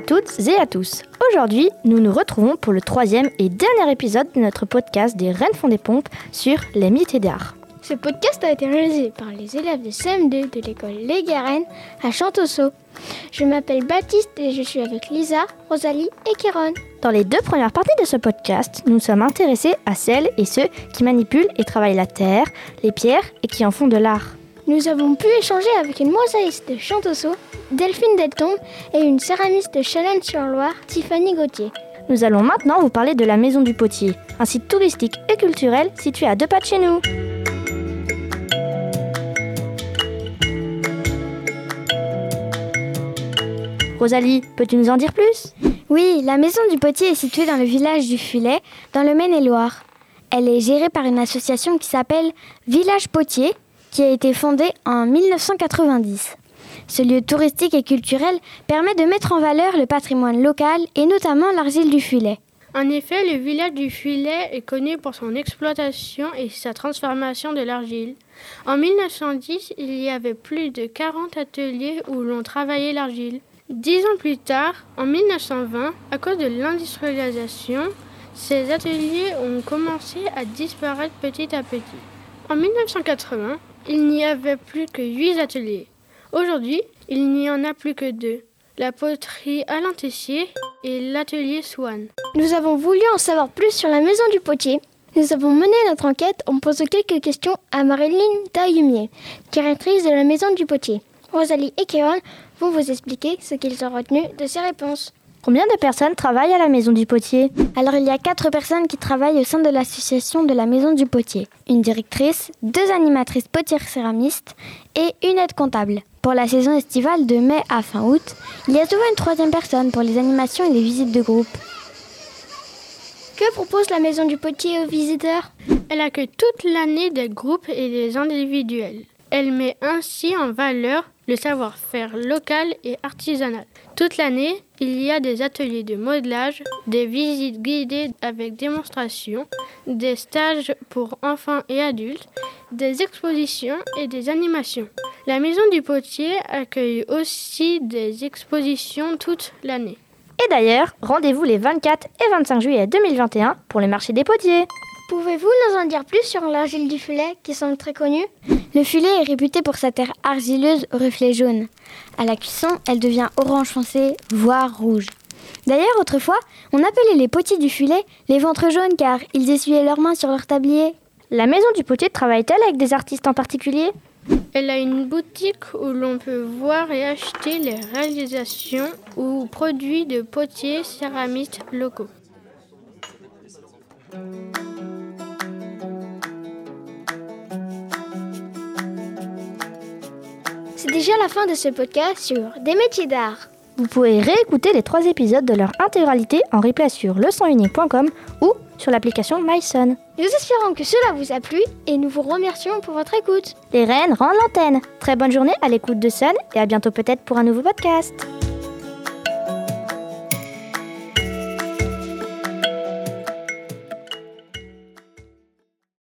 toutes et à tous. Aujourd'hui, nous nous retrouvons pour le troisième et dernier épisode de notre podcast des Rennes font des pompes sur les métiers d'art. Ce podcast a été réalisé par les élèves de CM2 de l'école Les Garennes à Chantosso. Je m'appelle Baptiste et je suis avec Lisa, Rosalie et Kéron. Dans les deux premières parties de ce podcast, nous sommes intéressés à celles et ceux qui manipulent et travaillent la terre, les pierres et qui en font de l'art. Nous avons pu échanger avec une mosaïste de Chantosso, Delphine Delton, et une céramiste de Chalonne-sur-Loire, Tiffany Gauthier. Nous allons maintenant vous parler de la Maison du Potier, un site touristique et culturel situé à deux pas de chez nous. Rosalie, peux-tu nous en dire plus? Oui, la maison du potier est située dans le village du Fulet, dans le Maine-et-Loire. Elle est gérée par une association qui s'appelle Village Potier, qui a été fondée en 1990. Ce lieu touristique et culturel permet de mettre en valeur le patrimoine local et notamment l'argile du Fulet. En effet, le village du Fulet est connu pour son exploitation et sa transformation de l'argile. En 1910, il y avait plus de 40 ateliers où l'on travaillait l'argile. Dix ans plus tard, en 1920, à cause de l'industrialisation, ces ateliers ont commencé à disparaître petit à petit. En 1980, il n'y avait plus que huit ateliers. Aujourd'hui, il n'y en a plus que deux. La poterie Alain Tessier et l'atelier Swan. Nous avons voulu en savoir plus sur la maison du potier. Nous avons mené notre enquête en posant quelques questions à Marilyn Taillumier, directrice de la maison du potier. Rosalie et Kéron vont vous expliquer ce qu'ils ont retenu de ces réponses. Combien de personnes travaillent à la Maison du Potier? Alors il y a quatre personnes qui travaillent au sein de l'association de la Maison du Potier. Une directrice, deux animatrices potières céramistes et une aide comptable. Pour la saison estivale de mai à fin août, il y a souvent une troisième personne pour les animations et les visites de groupe. Que propose la Maison du Potier aux visiteurs? Elle accueille toute l'année des groupes et des individuels. Elle met ainsi en valeur le savoir-faire local et artisanal. Toute l'année, il y a des ateliers de modelage, des visites guidées avec démonstration, des stages pour enfants et adultes, des expositions et des animations. La Maison du Potier accueille aussi des expositions toute l'année. Et d'ailleurs, rendez-vous les 24 et 25 juillet 2021 pour le marché des potiers. Pouvez-vous nous en dire plus sur l'argile du Fulet qui semble très connue? Le Fulet est réputé pour sa terre argileuse au reflet jaune. À la cuisson, elle devient orange foncé, voire rouge. D'ailleurs, autrefois, on appelait les potiers du Fulet les ventres jaunes car ils essuyaient leurs mains sur leur tablier. La maison du potier travaille-t-elle avec des artistes en particulier? Elle a une boutique où l'on peut voir et acheter les réalisations ou produits de potiers céramistes locaux. C'est déjà la fin de ce podcast sur des métiers d'art. Vous pouvez réécouter les trois épisodes de leur intégralité en replay sur leçonunique.com ou sur l'application MySon. Nous espérons que cela vous a plu et nous vous remercions pour votre écoute. Les reines rendent l'antenne. Très bonne journée à l'écoute de Sun et à bientôt peut-être pour un nouveau podcast.